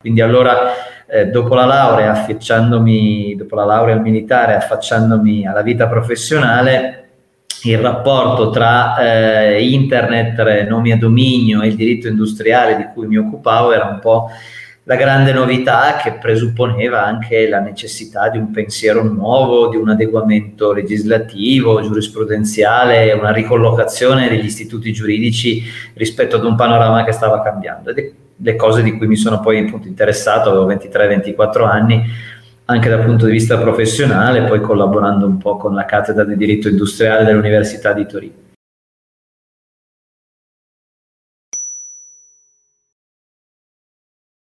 Quindi allora eh, dopo la laurea, affacciandomi, dopo la laurea militare, affacciandomi alla vita professionale, il rapporto tra eh, internet, nomi a dominio e il diritto industriale di cui mi occupavo era un po' la grande novità che presupponeva anche la necessità di un pensiero nuovo, di un adeguamento legislativo, giurisprudenziale, una ricollocazione degli istituti giuridici rispetto ad un panorama che stava cambiando. Ed le cose di cui mi sono poi appunto interessato, avevo 23-24 anni, anche dal punto di vista professionale, poi collaborando un po' con la cattedra di diritto industriale dell'Università di Torino.